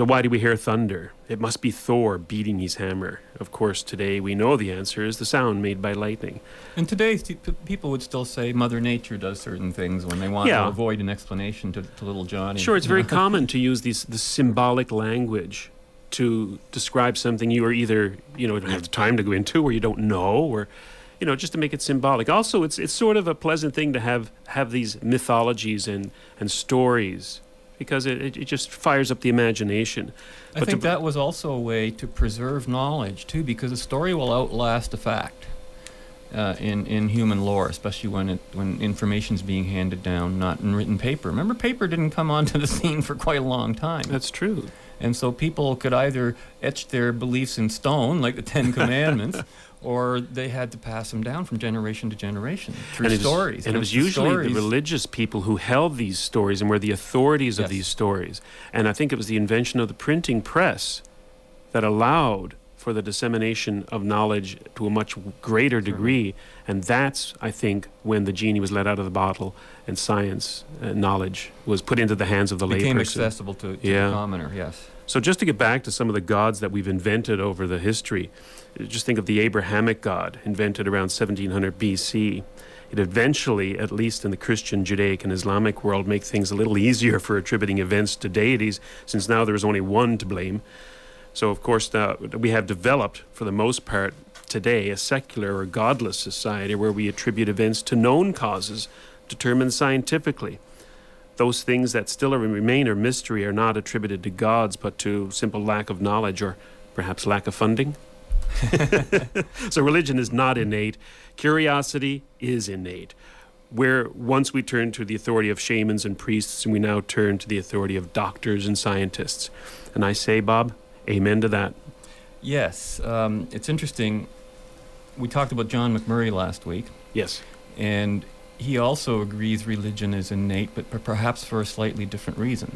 So, why do we hear thunder? It must be Thor beating his hammer. Of course, today we know the answer is the sound made by lightning. And today, people would still say Mother Nature does certain things when they want Yeah. to avoid an explanation to, to little Johnny. Sure, it's very *laughs* common to use these the symbolic language to describe something you are either you know don't have the time to go into, or you don't know, or you know just to make it symbolic. Also, it's it's sort of a pleasant thing to have have these mythologies and and stories because it, it, just fires up the imagination. I But think to- that was also a way to preserve knowledge too, because a story will outlast a fact uh, in in human lore, especially when it when information's being handed down, not in written paper. Remember, paper didn't come *laughs* onto the scene for quite a long time. That's true. And so people could either etch their beliefs in stone, like the Ten *laughs* Commandments, or they had to pass them down from generation to generation through and it was, stories. And it was usually stories- the religious people who held these stories and were the authorities of Yes. these stories. And I think it was the invention of the printing press that allowed for the dissemination of knowledge to a much greater degree. And that's, I think, when the genie was let out of the bottle and science uh, knowledge was put into the hands of the became layperson. accessible to, to Yeah. the commoner. Yes. So just to get back to some of the gods that we've invented over the history, just think of the Abrahamic God invented around 1700 BC. It eventually, at least in the Christian, Judaic, and Islamic world, make things a little easier for attributing events to deities, since now there is only one to blame. So, of course, now we have developed, for the most part, today a secular or godless society where we attribute events to known causes determined scientifically those things that still remain a mystery are not attributed to gods, but to simple lack of knowledge or perhaps lack of funding. *laughs* so religion is not innate. Curiosity is innate. Where once we turned to the authority of shamans and priests, and we now turn to the authority of doctors and scientists. And I say, Bob, amen to that. Yes, um, it's interesting. We talked about John Macmurray last week. Yes. And he also agrees religion is innate, but perhaps for a slightly different reason.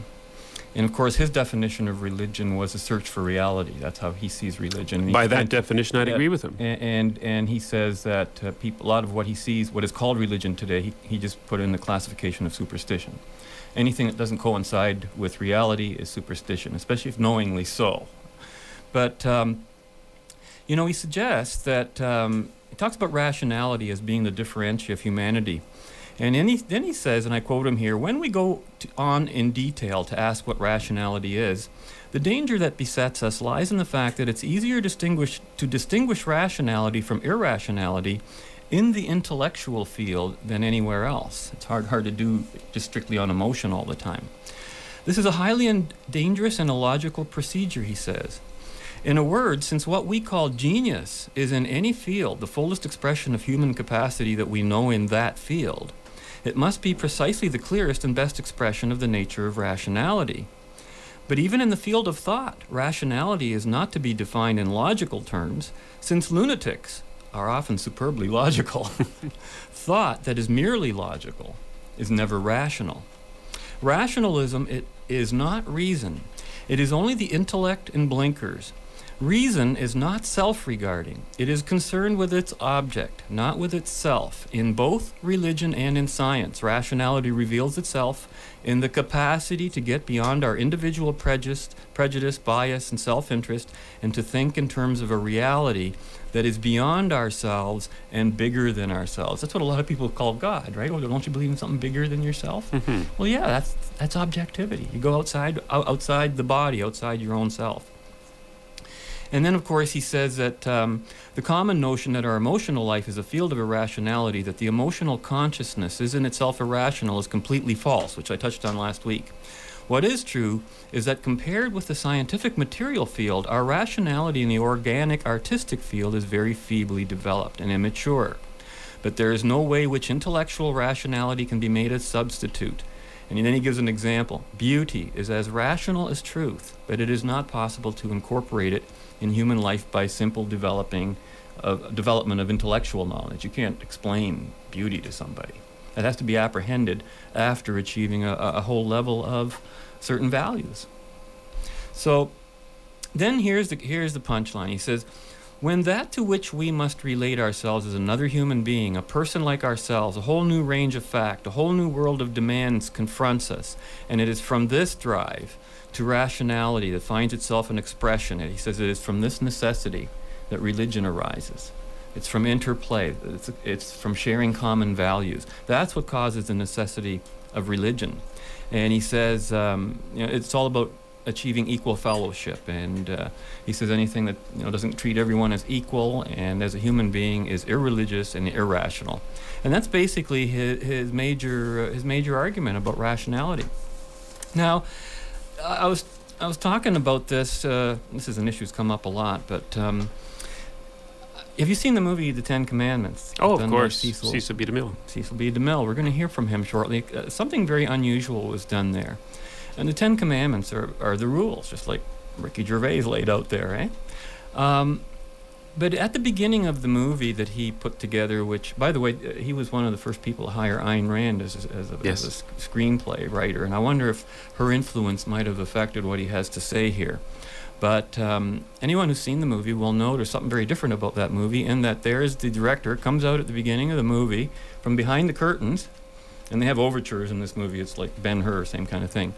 And of course, his definition of religion was a search for reality. That's how he sees religion. He- By that definition, I'd yeah, agree with him. a- And and he says that uh, people, a lot of what he sees, what is called religion today, he, he just put in the classification of superstition. Anything that doesn't coincide with reality is superstition, especially if knowingly so. But um, you know, he suggests that um, he talks about rationality as being the differentia of humanity. And then he, then he says, and I quote him here when we go to, on in detail to ask what rationality is, the danger that besets us lies in the fact that it's easier distinguish, to distinguish rationality from irrationality in the intellectual field than anywhere else. It's hard, hard to do just strictly on emotion all the time. This is a highly in- dangerous and illogical procedure, he says. In a word, since what we call genius is in any field the fullest expression of human capacity that we know in that field, it must be precisely the clearest and best expression of the nature of rationality. But even in the field of thought, rationality is not to be defined in logical terms, since lunatics are often superbly logical. *laughs* thought that is merely logical is never rational. Rationalism it is not reason. It is only the intellect in blinkers. Reason is not self regarding. It is concerned with its object, not with itself. In both religion and in science, rationality reveals itself in the capacity to get beyond our individual prejudice, prejudice bias, and self interest, and to think in terms of a reality that is beyond ourselves and bigger than ourselves. That's what a lot of people call God, right? Well, don't you believe in something bigger than yourself? Mhm. Well, yeah, that's that's objectivity. You go outside outside the body, outside your own self. And then, of course, he says that um, the common notion that our emotional life is a field of irrationality, that the emotional consciousness is in itself irrational, is completely false, which I touched on last week. What is true is that compared with the scientific material field, our rationality in the organic artistic field is very feebly developed and immature. But there is no way which intellectual rationality can be made a substitute. And then he gives an example. Beauty is as rational as truth, but it is not possible to incorporate it in human life by simple developing of development of intellectual knowledge. You can't explain beauty to somebody. It has to be apprehended after achieving a, a whole level of certain values. So then here's the here's the punchline. He says, when that to which we must relate ourselves is another human being, a person like ourselves, a whole new range of fact, a whole new world of demands confronts us, and it is from this drive to rationality that finds itself an expression. And he says it is from this necessity that religion arises. It's from interplay. It's, it's from sharing common values. That's what causes the necessity of religion. And he says um, you know, it's all about achieving equal fellowship. And uh, he says anything that you know doesn't treat everyone as equal and as a human being is irreligious and irrational. And that's basically his, his major uh, his major argument about rationality. Now, I was I was talking about this. Uh, this is an issue that's come up a lot, but. Um, have you seen the movie The Ten Commandments? Oh, of course. Cecil B. DeMille. Cecil B. DeMille. We're going to hear from him shortly. Uh, something very unusual was done there. And the Ten Commandments are, are the rules, just like Ricky Gervais laid out there, eh? Um, but at the beginning of the movie that he put together, which, by the way, uh, he was one of the first people to hire Ayn Rand as, a- as, a, Yes. as a screenplay writer, and I wonder if her influence might have affected what he has to say here. But um, anyone who's seen the movie will know there's something very different about that movie, in that there is the director comes out at the beginning of the movie from behind the curtains, and they have overtures in this movie. It's like Ben Hur, same kind of thing,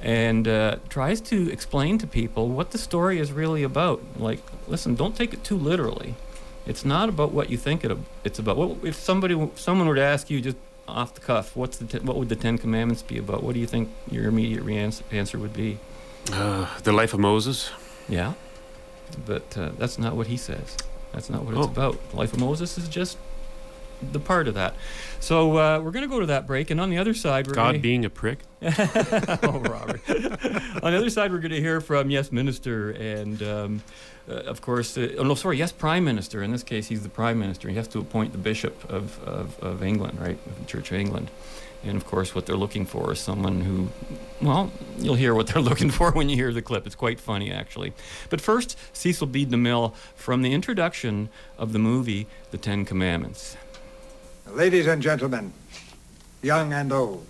and uh, tries to explain to people what the story is really about. Like, listen, don't take it too literally. It's not about what you think it. It's about what if somebody, someone were to ask you just off the cuff, what's the what would the Ten Commandments be about? What do you think your immediate re- answer would be? Uh, the Life of Moses. Yeah, but uh, that's not what he says. That's not what it's about. The Life of Moses is just the part of that. So uh, we're going to go to that break, and on the other side, we're God gonna... being a prick. *laughs* oh, Robert. *laughs* on the other side, we're going to hear from yes, minister, and um, uh, of course, uh, oh no, sorry, yes, prime minister. In this case, he's the prime minister. He has to appoint the bishop of, of, of England, right, of the Church of England. And of course, what they're looking for is someone who, well, you'll hear what they're *laughs* looking for when you hear the clip. It's quite funny, actually. But first, Cecil B. DeMille from the introduction of the movie The Ten Commandments. Ladies and gentlemen, young and old,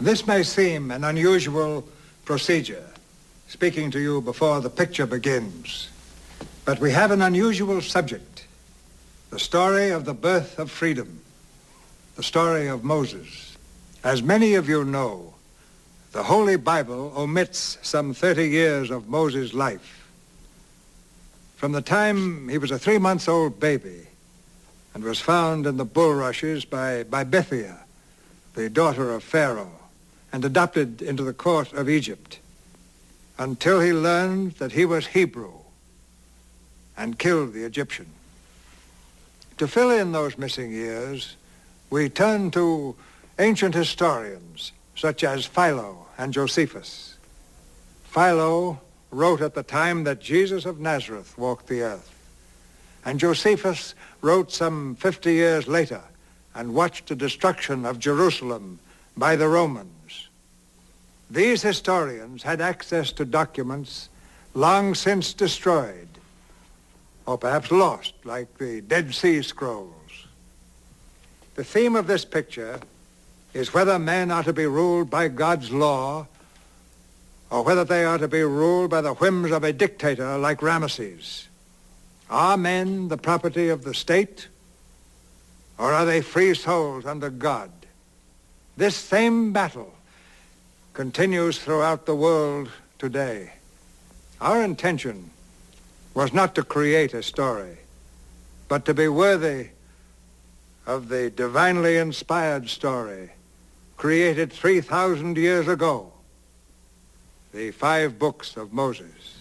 this may seem an unusual procedure, speaking to you before the picture begins. But we have an unusual subject, the story of the birth of freedom, the story of Moses. As many of you know, the Holy Bible omits some 30 years of Moses' life. From the time he was a three-month-old baby and was found in the bulrushes by, by Bithiah, the daughter of Pharaoh, and adopted into the court of Egypt, until he learned that he was Hebrew and killed the Egyptian. To fill in those missing years, we turn to ancient historians such as Philo and Josephus. Philo wrote at the time that Jesus of Nazareth walked the earth. And Josephus wrote some 50 years later and watched the destruction of Jerusalem by the Romans. These historians had access to documents long since destroyed, or perhaps lost, like the Dead Sea Scrolls. The theme of this picture is whether men are to be ruled by God's law or whether they are to be ruled by the whims of a dictator like Ramesses. Are men the property of the state or are they free souls under God? This same battle continues throughout the world today. Our intention was not to create a story, but to be worthy of the divinely inspired story created 3,000 years ago, the five books of Moses.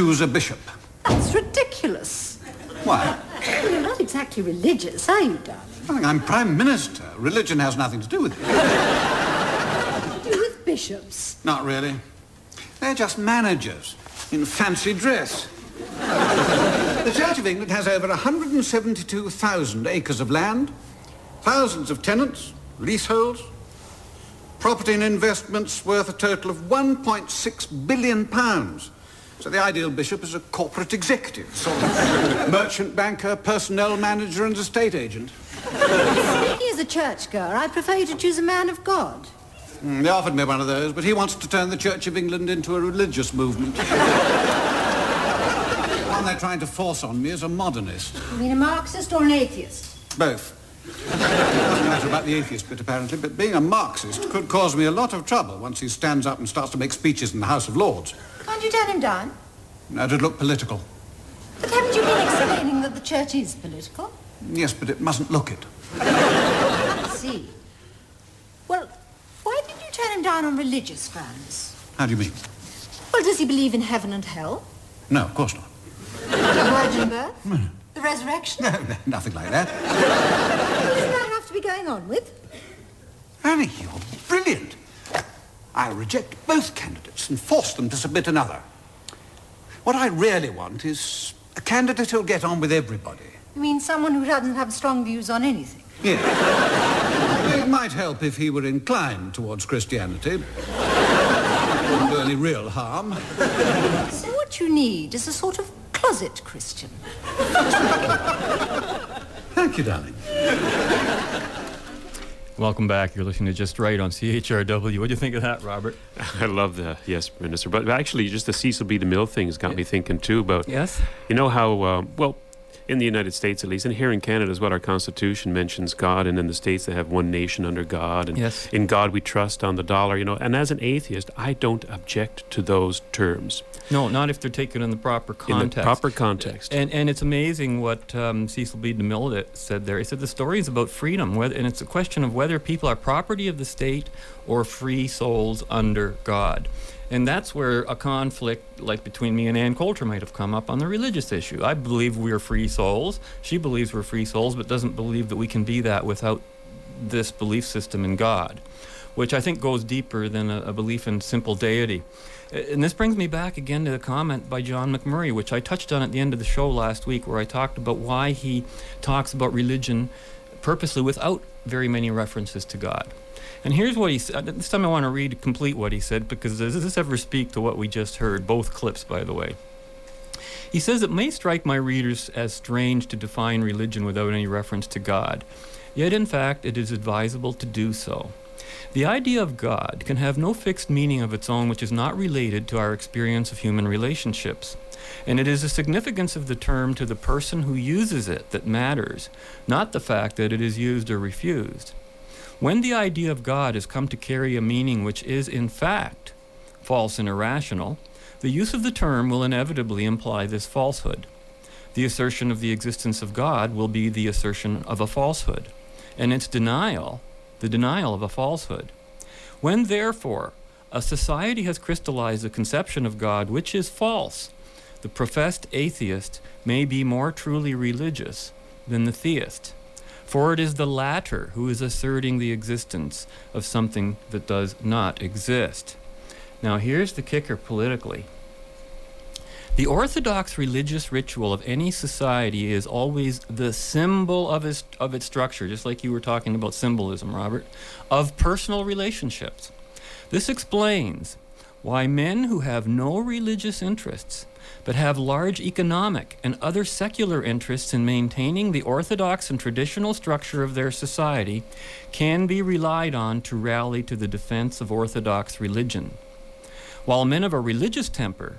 Choose a bishop. That's ridiculous. Why? Well, you're not exactly religious, are you, darling? I'm Prime Minister. Religion has nothing to do with it. What do you do with bishops? Not really. They're just managers in fancy dress. the Church of England has over 172,000 acres of land, thousands of tenants, leaseholds, property and investments worth a total of 1.6 billion pounds. So the ideal bishop is a corporate executive, sort of *laughs* merchant banker, personnel manager and estate agent. Speaking as a churchgoer, I prefer you to choose a man of God. Mm, they offered me one of those, but he wants to turn the Church of England into a religious movement. *laughs* the one they're trying to force on me is a modernist. You mean a Marxist or an atheist? Both. It doesn't matter about the atheist bit, apparently, but being a Marxist could cause me a lot of trouble once he stands up and starts to make speeches in the House of Lords. Can't you turn him down? That'd look political. But haven't you been explaining that the church is political? Yes, but it mustn't look it. I see. Well, why did you turn him down on religious grounds? How do you mean? Well, does he believe in heaven and hell? No, of course not. Virgin birth? The resurrection? No, no, nothing like that. What does that have to be going on with? Annie, you're brilliant. I'll reject both candidates and force them to submit another. What I really want is a candidate who'll get on with everybody. You mean someone who doesn't have strong views on anything? Yes. it might help if he were inclined towards Christianity. Wouldn't do any real harm. So what you need is a sort of closet Christian. Thank you, darling. Welcome back. You're listening to Just Right on CHRW. What do you think of that, Robert? I love the yes, Minister. But actually, just the Cecil B. DeMille thing has got me thinking too about. Yes. You know how uh, well in the United States at least, and here in Canada as well, our Constitution mentions God, and in the states they have one nation under God, and Yes. in God we trust on the dollar. You know, and as an atheist, I don't object to those terms No, not if they're taken in the proper in context. the proper context. And and it's amazing what um, Cecil B. DeMille said there. He said the story is about freedom, whether, and it's a question of whether people are property of the state or free souls under God. And that's where a conflict, like between me and Ann Coulter, might have come up on the religious issue. I believe we're free souls. She believes we're free souls, but doesn't believe that we can be that without this belief system in God, which I think goes deeper than a, a belief in simple deity. A- And this brings me back again to the comment by John Macmurray, which I touched on at the end of the show last week, where I talked about why he talks about religion purposely without very many references to God. And here's what he said. Uh, this time I want to read complete what he said because does this ever speak to what we just heard? Both clips, by the way. He says it may strike my readers as strange to define religion without any reference to God, yet in fact it is advisable to do so. The idea of God can have no fixed meaning of its own which is not related to our experience of human relationships. And it is the significance of the term to the person who uses it that matters, not the fact that it is used or refused. When the idea of God has come to carry a meaning which is, in fact, false and irrational, the use of the term will inevitably imply this falsehood. the assertion of the existence of God will be the assertion of a falsehood, and its denial, the denial of a falsehood. When, therefore, a society has crystallized a conception of God which is false, the professed atheist may be more truly religious than the theist. For it is the latter who is asserting the existence of something that does not exist. Now, here's the kicker politically. The orthodox religious ritual of any society is always the symbol of its, of its structure, just like you were talking about symbolism, Robert, of personal relationships. This explains why men who have no religious interests but have large economic and other secular interests in maintaining the orthodox and traditional structure of their society can be relied on to rally to the defense of orthodox religion. While men of a religious temper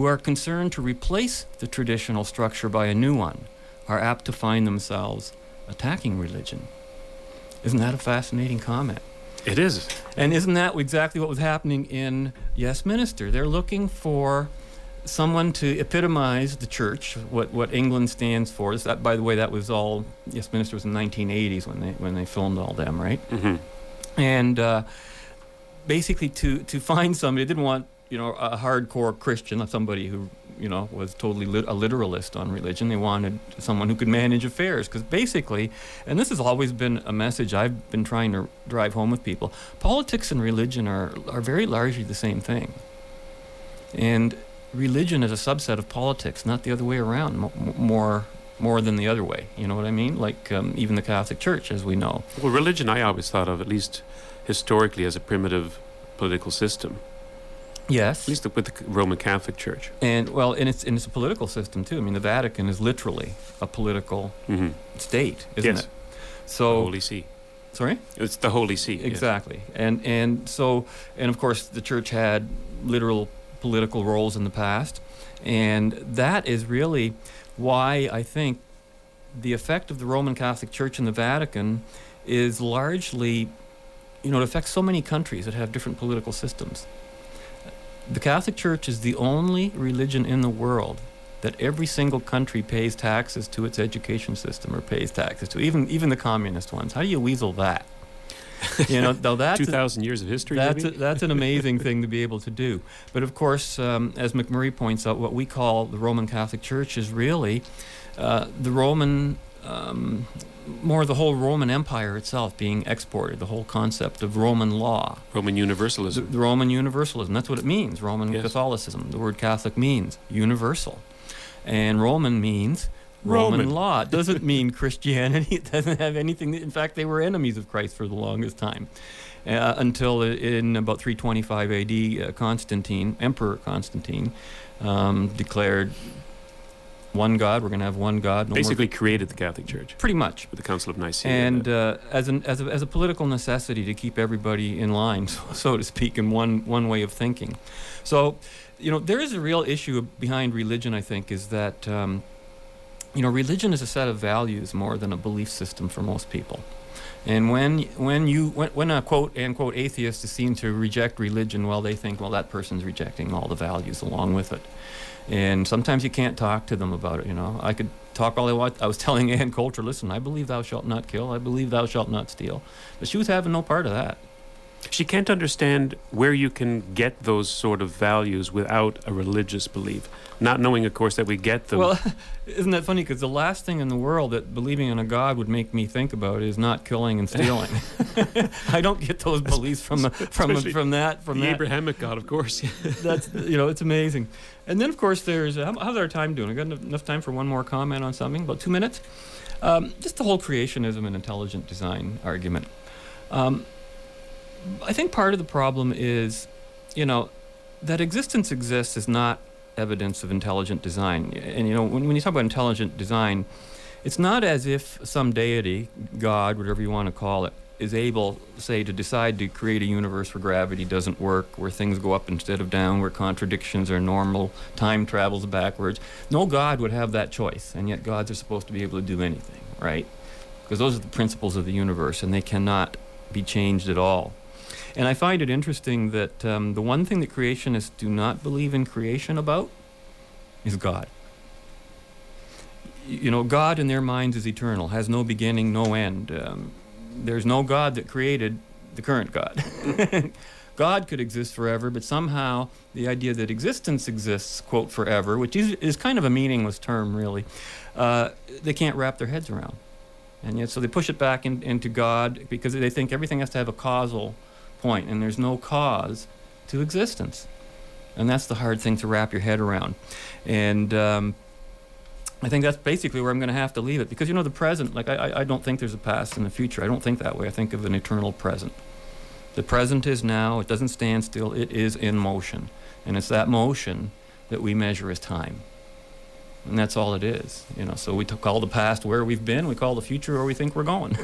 who are concerned to replace the traditional structure by a new one are apt to find themselves attacking religion. Isn't that a fascinating comment? It is. And isn't that exactly what was happening in Yes Minister? They're looking for someone to epitomize the church, what, what England stands for. Is That, by the way, that was all, Yes Minister was in the 1980s when they, when they filmed all them, right? Mm-hmm. And uh, basically to, to find somebody, they didn't want, you know, a hardcore Christian, somebody who, you know, was totally lit- a literalist on religion. They wanted someone who could manage affairs. Because basically, and this has always been a message I've been trying to drive home with people, politics and religion are, are very largely the same thing. And religion is a subset of politics, not the other way around, m- more more than the other way. You know what I mean? Like um, even the Catholic Church, as we know. Well, religion I always thought of, at least historically, as a primitive political system. Yes. At least with the Roman Catholic Church. And well, and it's and it's a political system too. I mean, the Vatican is literally a political Mhm. state, isn't Yes. it? So The Holy See. Sorry. It's the Holy See. yes. Exactly. And and so and of course the church had literal political roles in the past, and that is really why I think the effect of the Roman Catholic Church in the Vatican is largely, you know, it affects so many countries that have different political systems. The Catholic Church is the only religion in the world that every single country pays taxes to its education system or pays taxes to, even even the communist ones. How do you weasel that? You know, though that's *laughs* a- 2,000 years of history, That's a, that's an amazing thing to be able to do. But of course, um, as Macmurray points out, what we call the Roman Catholic Church is really uh, the Roman. Um, more the whole Roman Empire itself being exported, the whole concept of Roman law. Roman Universalism. The, the Roman Universalism, that's what it means, Roman Yes. Catholicism. The word Catholic means universal. And Roman means Roman, Roman. law. It doesn't *laughs* mean Christianity. It doesn't have anything. In fact, they were enemies of Christ for the longest time. Uh, until in about 325 AD, uh, Constantine, Emperor Constantine, um, declared one God. We're going to have one God. no more Basically created the Catholic Church. Pretty much. With the Council of Nicaea. and uh, as, an, as, a, as a political necessity to keep everybody in line, *laughs* so, so to speak, in one, one way of thinking. So, you know, there is a real issue behind religion, I think, is that, um, you know, religion is a set of values more than a belief system for most people. And when when you when, when a quote unquote atheist is seen to reject religion, well, they think, well, that person's rejecting all the values along with it. And sometimes you can't talk to them about it. You know, I could talk all I want. I was telling Ann Coulter, listen, I believe thou shalt not kill. I believe thou shalt not steal. But she was having no part of that. She can't understand where you can get those sort of values without a religious belief. Not knowing, of course, that we get them. Well, *laughs* isn't that funny? Because the last thing in the world that believing in a God would make me think about is not killing and stealing. *laughs* *laughs* I don't get those beliefs from the, from from that from the that. Abrahamic God, of course. That's you know it's amazing. And then of course there's how- how's our time doing? I got enough, enough time for one more comment on something? About two minutes. Um, just the whole creationism and intelligent design argument. Um, I think part of the problem is, you know, that existence exists is not evidence of intelligent design. And you know, when, when you talk about intelligent design, it's not as if some deity, God, whatever you want to call it, is able, say, to decide to create a universe where gravity doesn't work, where things go up instead of down, where contradictions are normal, time travels backwards. No God would have that choice, and yet gods are supposed to be able to do anything, right? Because those are the principles of the universe, and they cannot be changed at all. And I find it interesting that um, the one thing that creationists do not believe in creation about is God. you know, God in their minds is eternal, has no beginning, no end. Um, there's no God that created the current God. *laughs* God could exist forever, but somehow the idea that existence exists, quote, forever, which is, is kind of a meaningless term, really, uh, they can't wrap their heads around. And yet, so they push it back in, into God because they think everything has to have a causal point, and there's no cause to existence. And that's the hard thing to wrap your head around. And um, I think that's basically where I'm going to have to leave it because, you know, the present, like, I, I don't think there's a past and a future. I don't think that way. I think of an eternal present. The present is now, it doesn't stand still, it is in motion. And it's that motion that we measure as time. And that's all it is, you know. So we call the past where we've been, we call the future where we think we're going.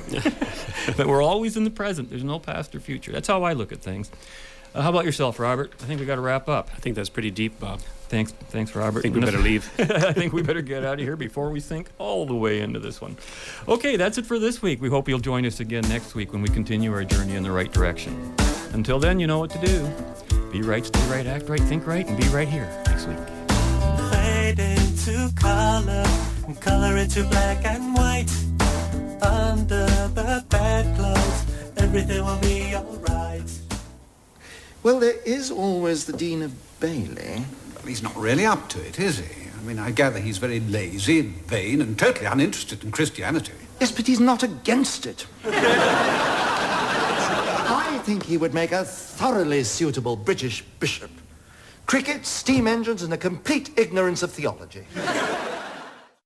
*laughs* but we're always in the present. There's no past or future. That's how I look at things. Uh, how about yourself, Robert? I think we got to wrap up. I think that's pretty deep, Bob. Thanks, thanks, Robert. I think we better leave. *laughs* I think we better get out of here before we sink all the way into this one. Okay, that's it for this week. We hope you'll join us again next week when we continue our journey in the right direction. Until then, you know what to do. Be right, stay right, act right, think right, and be right here next week. Fade into color, and color into black and white. Under the bedclothes, everything will be alright. Well, there is always the Dean of Bailey. Well, he's not really up to it, is he? I mean, I gather he's very lazy and vain and totally uninterested in Christianity. Yes, but he's not against it. *laughs* I think he would make a thoroughly suitable British bishop. Cricket, steam engines, and a complete ignorance of theology. *laughs*